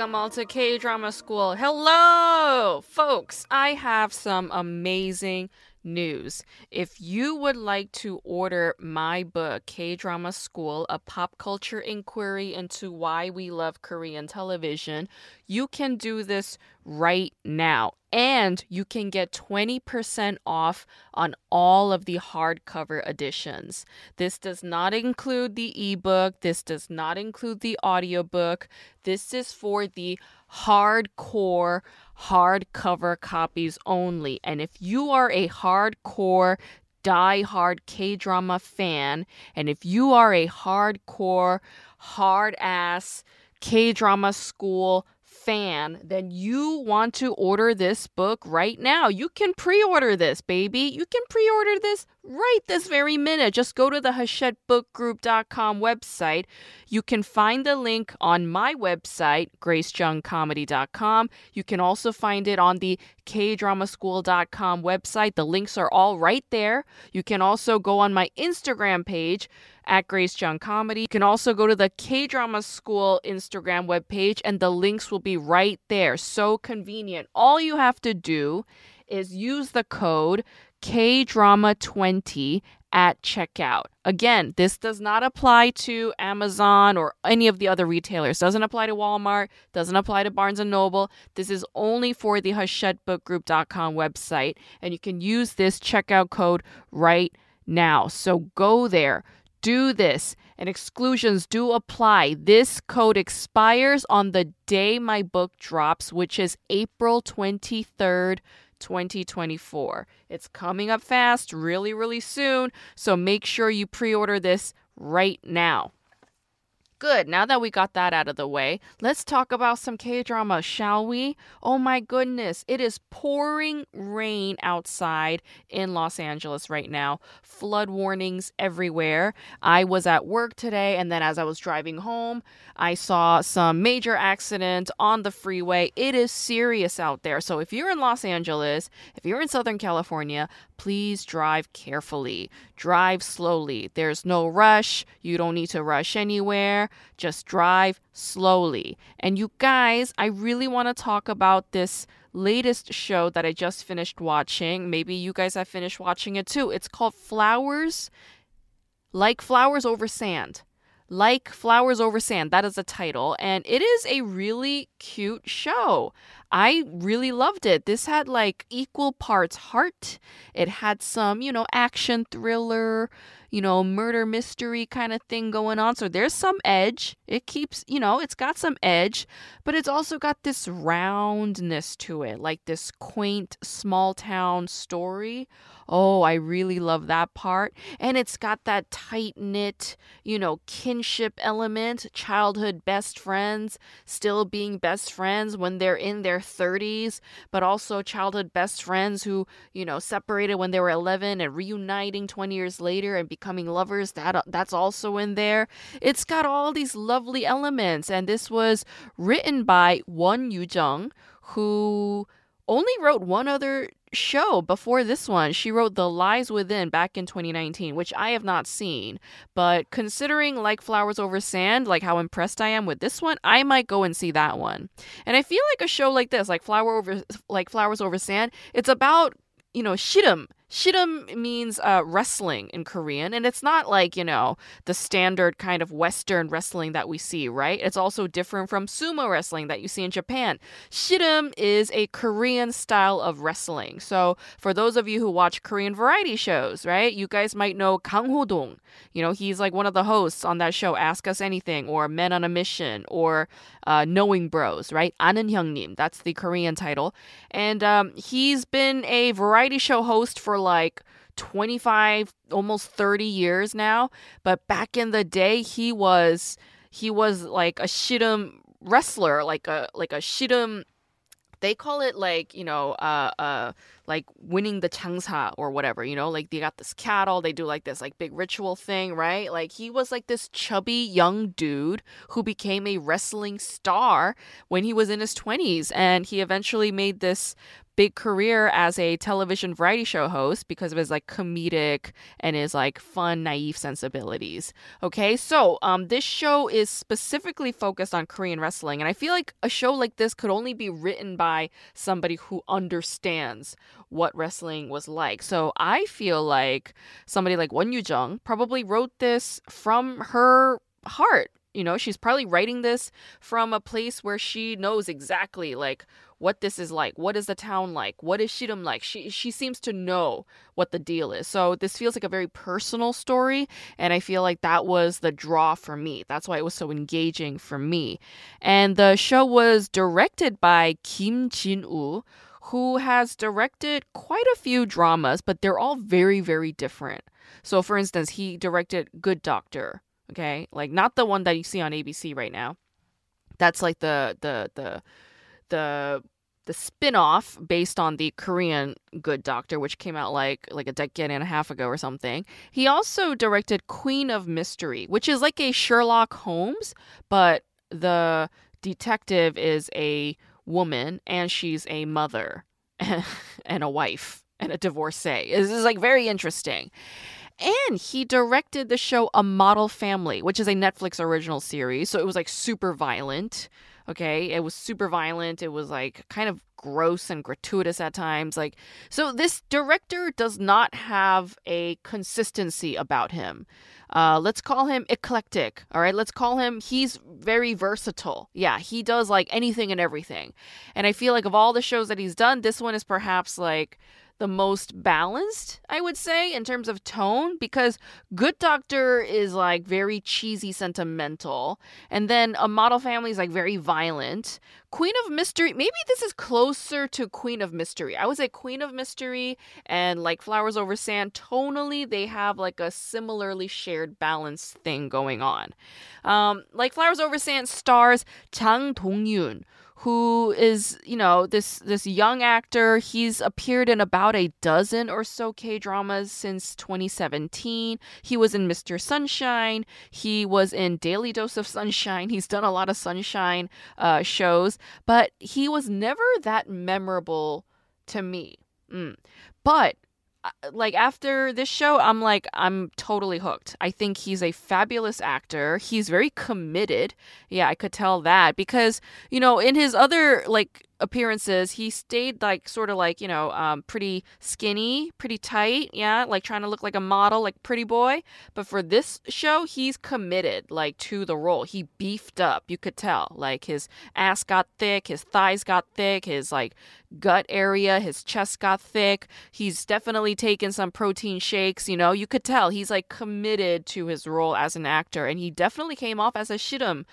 Welcome all to K Drama School. Hello, folks. I have some amazing news. If you would like to order my book, K Drama School A Pop Culture Inquiry into Why We Love Korean Television, you can do this right now. And you can get 20% off on all of the hardcover editions. This does not include the ebook, this does not include the audiobook. This is for the hardcore hardcover copies only. And if you are a hardcore die-hard K-drama fan and if you are a hardcore hard ass K-drama school fan, then you want to order this book right now. You can pre order this, baby. You can pre order this right this very minute. Just go to the HachetteBookGroup.com website. You can find the link on my website, gracejungcomedy.com. You can also find it on the kdramaschool.com website. The links are all right there. You can also go on my Instagram page at Grace Jung Comedy. You can also go to the K Drama School Instagram webpage, and the links will be right there. So convenient. All you have to do is use the code KDRAMA20 at checkout. Again, this does not apply to Amazon or any of the other retailers. Doesn't apply to Walmart, doesn't apply to Barnes and Noble. This is only for the HachetteBookGroup.com website and you can use this checkout code right now. So go there. Do this and exclusions do apply. This code expires on the day my book drops, which is April 23rd, 2024. It's coming up fast, really, really soon. So make sure you pre order this right now. Good. Now that we got that out of the way, let's talk about some K drama, shall we? Oh my goodness. It is pouring rain outside in Los Angeles right now. Flood warnings everywhere. I was at work today, and then as I was driving home, I saw some major accident on the freeway. It is serious out there. So if you're in Los Angeles, if you're in Southern California, please drive carefully. Drive slowly. There's no rush. You don't need to rush anywhere. Just drive slowly. And you guys, I really want to talk about this latest show that I just finished watching. Maybe you guys have finished watching it too. It's called Flowers Like Flowers Over Sand. Like Flowers Over Sand. That is the title. And it is a really cute show. I really loved it. This had like equal parts heart. It had some, you know, action thriller, you know, murder mystery kind of thing going on. So there's some edge. It keeps, you know, it's got some edge, but it's also got this roundness to it, like this quaint small town story. Oh, I really love that part. And it's got that tight knit, you know, kinship element, childhood best friends still being best friends when they're in their 30s, but also childhood best friends who, you know, separated when they were 11 and reuniting 20 years later and becoming lovers. That uh, that's also in there. It's got all these lovely elements and this was written by Won Yoo-jung who only wrote one other show before this one. She wrote The Lies Within back in 2019, which I have not seen. But considering Like Flowers Over Sand, like how impressed I am with this one, I might go and see that one. And I feel like a show like this, like Flower Over like Flowers Over Sand, it's about, you know, ssireum Ssireum means uh, wrestling in Korean, and it's not like, you know, the standard kind of Western wrestling that we see, right? It's also different from sumo wrestling that you see in Japan. Ssireum is a Korean style of wrestling. So for those of you who watch Korean variety shows, right, you guys might know Kang Ho-dong. You know, he's like one of the hosts on that show, Ask Us Anything, or Men on a Mission, or uh, Knowing Bros, right? Aneun Hyungnim, that's the Korean title. And um, he's been a variety show host for like 25 almost 30 years now but back in the day he was he was like a ssireum wrestler like a like a ssireum they call it like you know uh uh like winning the changsa or whatever, you know, like they got this cattle, they do like this like big ritual thing, right? Like he was like this chubby young dude who became a wrestling star when he was in his 20s and he eventually made this big career as a television variety show host because of his like comedic and his like fun, naive sensibilities. Okay, so um, this show is specifically focused on Korean wrestling, and I feel like a show like this could only be written by somebody who understands what wrestling was like. So I feel like somebody like Won Yoo Jung probably wrote this from her heart you know she's probably writing this from a place where she knows exactly like what this is like. What is the town like? What is Ssireum like? She she seems to know what the deal is. So this feels like a very personal story, and I feel like that was the draw for me. That's why it was so engaging for me. And the show was directed by Kim Jin-woo, who has directed quite a few dramas, but they're all very very different. So for instance, he directed Good Doctor, okay? Like not the one that you see on ABC right now. That's like the the the the the spin-off based on the Korean Good Doctor, which came out like like a decade and a half ago or something. He also directed Queen of Mystery, which is like a Sherlock Holmes, but the detective is a woman and she's a mother and a wife and a divorcee. This is like very interesting. And he directed the show A Model Family, which is a Netflix original series. So it was like super violent. Okay. It was super violent. It was like kind of gross and gratuitous at times. Like, so this director does not have a consistency about him. Uh, let's call him eclectic. All right. Let's call him, he's very versatile. Yeah. He does like anything and everything. And I feel like of all the shows that he's done, this one is perhaps like the most balanced, I would say, in terms of tone, because Good Doctor is like very cheesy, sentimental, and then A Model Family is like very violent. Queen of Mystery, maybe this is closer to Queen of Mystery. I would say Queen of Mystery and like Flowers Over Sand, tonally, they have like a similarly shared balance thing going on. Um, like Flowers Over Sand stars Jang Dong-yoon who is, you know, this this young actor. He's appeared in about a dozen or so K dramas since 2017. He was in Mr. Sunshine. He was in Daily Dose of Sunshine. He's done a lot of Sunshine uh, shows, but he was never that memorable to me. Mm. But like after this show i'm like i'm totally hooked. I think he's a fabulous actor. He's very committed. Yeah i could tell that because you know in his other like appearances, he stayed like sort of like, you know, um, pretty skinny, pretty tight. Yeah. Like trying to look like a model, like pretty boy. But for this show, he's committed like to the role. He beefed up. You could tell like his ass got thick, his thighs got thick, his like gut area, his chest got thick. He's definitely taken some protein shakes. You know, you could tell he's like committed to his role as an actor. And he definitely came off as a ssireum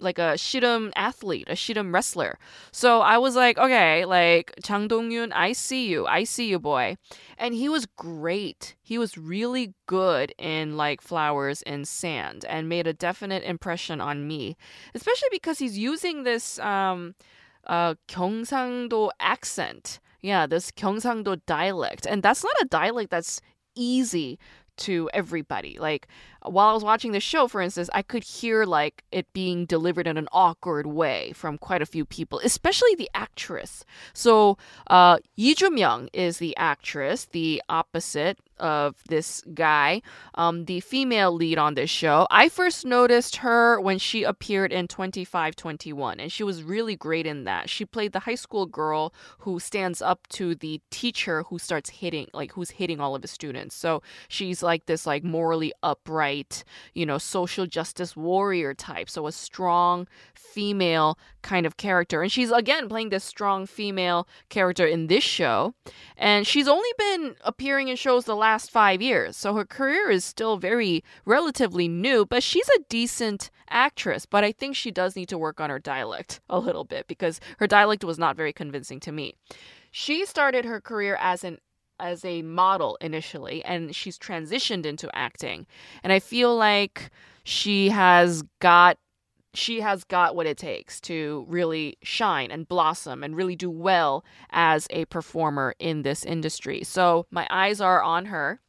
like a Ssireum athlete, a Ssireum wrestler. So I was like, okay, like Jang Dong-yoon, I see you. I see you, boy. And he was great. He was really good in like flowers and sand and made a definite impression on me, especially because he's using this um uh Gyeongsangdo accent. Yeah, this Gyeongsangdo dialect. And that's not a dialect that's easy to everybody. Like while I was watching the show, for instance, I could hear like it being delivered in an awkward way from quite a few people, especially the actress. So uh, Lee Joo-myung is the actress, the opposite of this guy, um, the female lead on this show. I first noticed her when she appeared in 2521, and she was really great in that. She played the high school girl who stands up to the teacher who starts hitting, like who's hitting all of his students. So she's like this like morally upright, you know, social justice warrior type. So a strong female kind of character, and she's again playing this strong female character in this show, and she's only been appearing in shows the last last five years. So her career is still very relatively new, but she's a decent actress. But I think she does need to work on her dialect a little bit because her dialect was not very convincing to me. She started her career as an as a model initially and she's transitioned into acting. And I feel like she has got she has got what it takes to really shine and blossom and really do well as a performer in this industry. So my eyes are on her.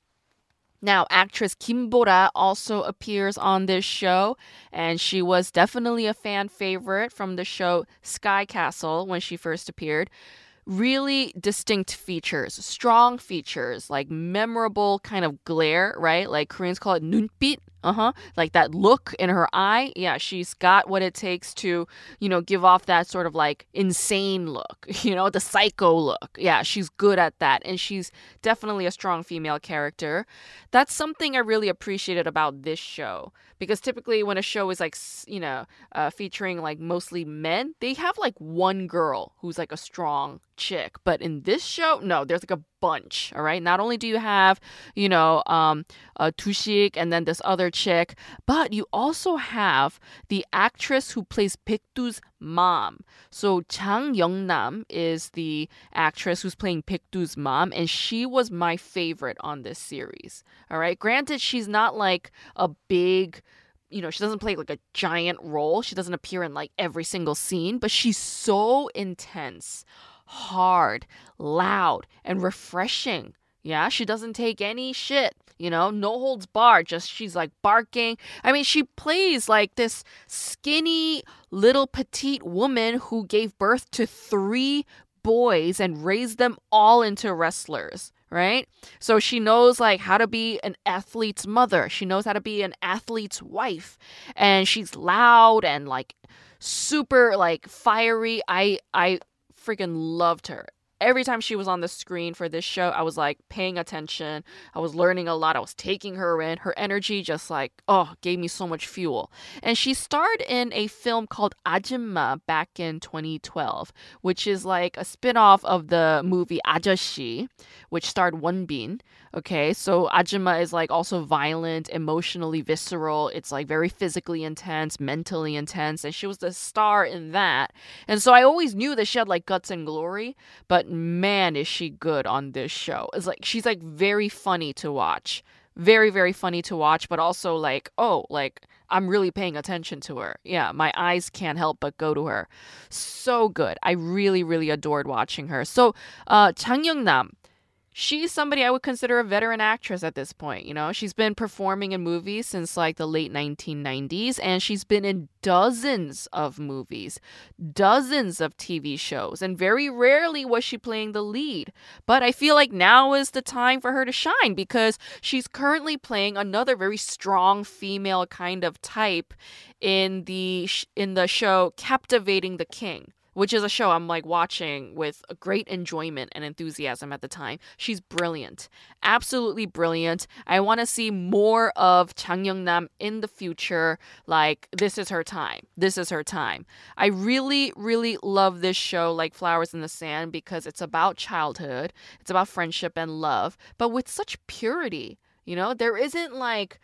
Now, actress Kim Bora also appears on this show, and she was definitely a fan favorite from the show Sky Castle when she first appeared. Really distinct features, strong features, like memorable kind of glare, right? Like Koreans call it 눈빛, uh huh. Like that look in her eye. Yeah, she's got what it takes to, you know, give off that sort of like insane look, you know, the psycho look. Yeah, she's good at that. And she's definitely a strong female character. That's something I really appreciated about this show. Because typically, when a show is like, you know, uh, featuring like mostly men, they have like one girl who's like a strong chick. But in this show, no, there's like a bunch. All right. Not only do you have, you know, um, uh, Tushik and then this other chick, but you also have the actress who plays Baekdu's mom. So Jang Young-nam is the actress who's playing Baekdu's mom, and she was my favorite on this series. All right. Granted, she's not like a big you know, she doesn't play like a giant role. She doesn't appear in like every single scene, but she's so intense hard, loud, and refreshing. Yeah, she doesn't take any shit, you know, no holds barred. Just she's like barking. I mean, she plays like this skinny little petite woman who gave birth to three boys and raised them all into wrestlers right? So she knows like how to be an athlete's mother. She knows how to be an athlete's wife. And she's loud and like super like fiery. I I freaking loved her. Every time she was on the screen for this show, I was like paying attention. I was learning a lot. I was taking her in. Her energy just like, oh, gave me so much fuel. And she starred in a film called Ajima back in 2012, which is like a spin off of the movie Ajeossi, which starred Wonbin. Okay, so Ajima is like also violent, emotionally visceral. It's like very physically intense, mentally intense, and she was the star in that. And so I always knew that she had like guts and glory, but man, is she good on this show. It's like she's like very funny to watch. Very, very funny to watch, but also like, oh, like I'm really paying attention to her. Yeah, my eyes can't help but go to her. So good. I really, really adored watching her. So, uh, Jang Young Nam, she's somebody I would consider a veteran actress at this point. You know, she's been performing in movies since like the late 1990s, and she's been in dozens of movies, dozens of TV shows, and very rarely was she playing the lead. But I feel like now is the time for her to shine because she's currently playing another very strong female kind of type in the in the show Captivating the King which is a show I'm like watching with great enjoyment and enthusiasm at the time. She's brilliant, absolutely brilliant. I want to see more of Jang Young Nam in the future. Like this is her time. This is her time. I really, really love this show, like Flowers in the Sand, because it's about childhood. It's about friendship and love, but with such purity. You know, there isn't like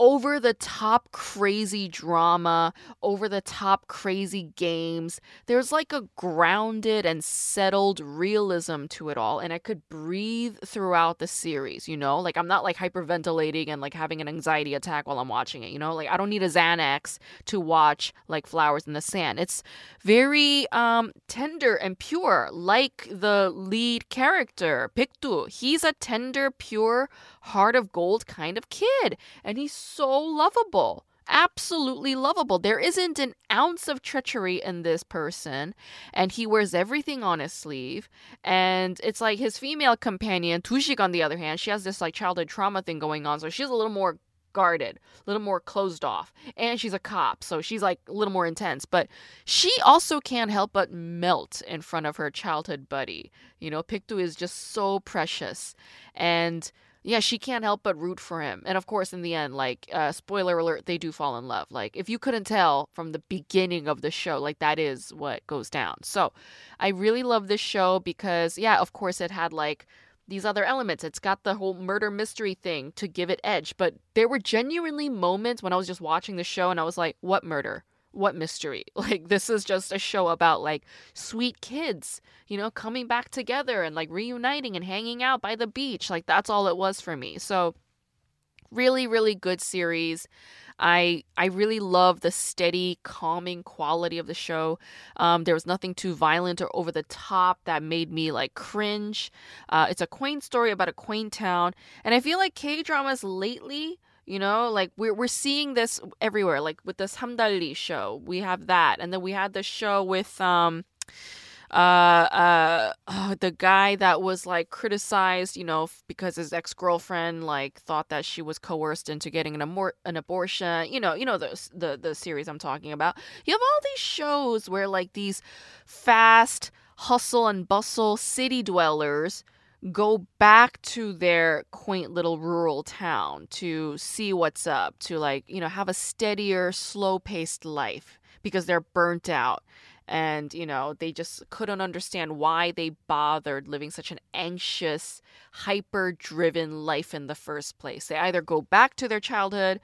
over the top crazy drama, over the top crazy games. There's like a grounded and settled realism to it all, and I could breathe throughout the series, you know? Like, I'm not like hyperventilating and like having an anxiety attack while I'm watching it, you know? Like, I don't need a Xanax to watch like Flowers in the Sand. It's very um, tender and pure, like the lead character, Baekdu. He's a tender, pure, heart of gold kind of kid, and he's so lovable absolutely lovable. There isn't an ounce of treachery in this person, and he wears everything on his sleeve. And it's like his female companion, Tushik, on the other hand, she has this like childhood trauma thing going on, so she's a little more guarded, a little more closed off. And she's a cop, so she's like a little more intense. But she also can't help but melt in front of her childhood buddy. You know, Baekdu is just so precious. And yeah, she can't help but root for him. And of course, in the end, like, uh, spoiler alert, they do fall in love. Like, if you couldn't tell from the beginning of the show, like, that is what goes down. So, I really love this show because, yeah, of course, it had like these other elements. It's got the whole murder mystery thing to give it edge. But there were genuinely moments when I was just watching the show and I was like, what murder? What mystery? Like this is just a show about like sweet kids, you know, coming back together and like reuniting and hanging out by the beach. Like that's all it was for me. So Really, really good series. I I really love the steady, calming quality of the show. Um, there was nothing too violent or over the top that made me like cringe. Uh, it's a quaint story about a quaint town, and I feel like K dramas lately. You know, like we're we're seeing this everywhere. Like with this Samdal-ri show, we have that, and then we had the show with um uh, uh, oh, the guy that was like criticized, you know, because his ex girlfriend like thought that she was coerced into getting an, amor- an abortion. You know, you know the the the series I'm talking about. You have all these shows where like these fast hustle and bustle city dwellers go back to their quaint little rural town to see what's up, to like, you know, have a steadier, slow paced life because they're burnt out. And you know they just couldn't understand why they bothered living such an anxious hyper driven life in the first place. They either go back to their childhood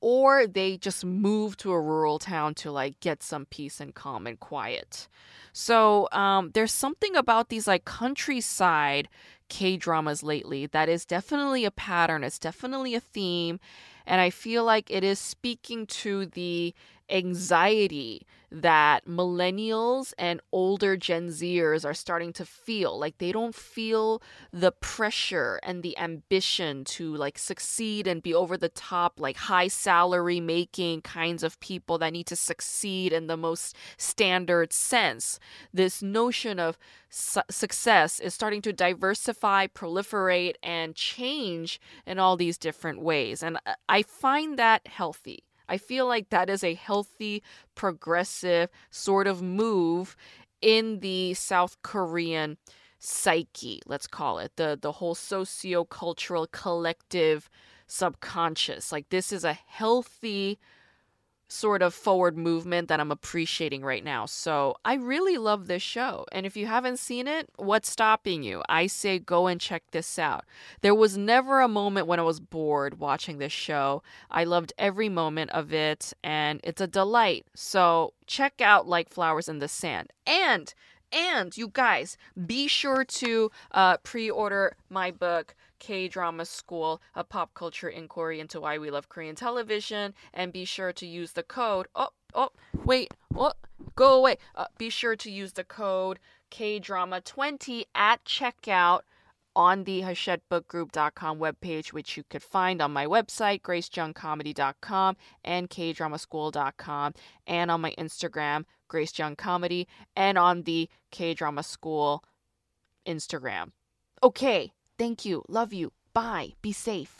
or they just move to a rural town to like get some peace and calm and quiet. So um, there's something about these like countryside k dramas lately that is definitely a pattern it's definitely a theme and i feel like it is speaking to the anxiety that millennials and older Gen Zers are starting to feel. Like they don't feel the pressure and the ambition to like succeed and be over the top, like high salary making kinds of people that need to succeed in the most standard sense. This notion of su- success is starting to diversify, proliferate, and change in all these different ways. And uh, I find that healthy. I feel like that is a healthy, progressive sort of move in the South Korean psyche, let's call it. The the whole socio-cultural collective subconscious. Like this is a healthy sort of forward movement that I'm appreciating right now. So I really love this show. And if you haven't seen it, what's stopping you? I say go and check this out. There was never a moment when I was bored watching this show. I loved every moment of it, and it's a delight. So check out Like Flowers in the Sand. And and you guys, be sure to uh, pre order my book, K Drama School, a pop culture inquiry into why we love Korean television, and be sure to use the code. Oh, oh, wait, oh, go away. Uh, be sure to use the code K Drama 20 at checkout on the hachette.bookgroup.com webpage, which you could find on my website, gracejungcomedy.com and kdramaschool.com, and on my Instagram, Grace Jung Comedy, and on the K Drama School Instagram. Okay, thank you. Love you. Bye. Be safe.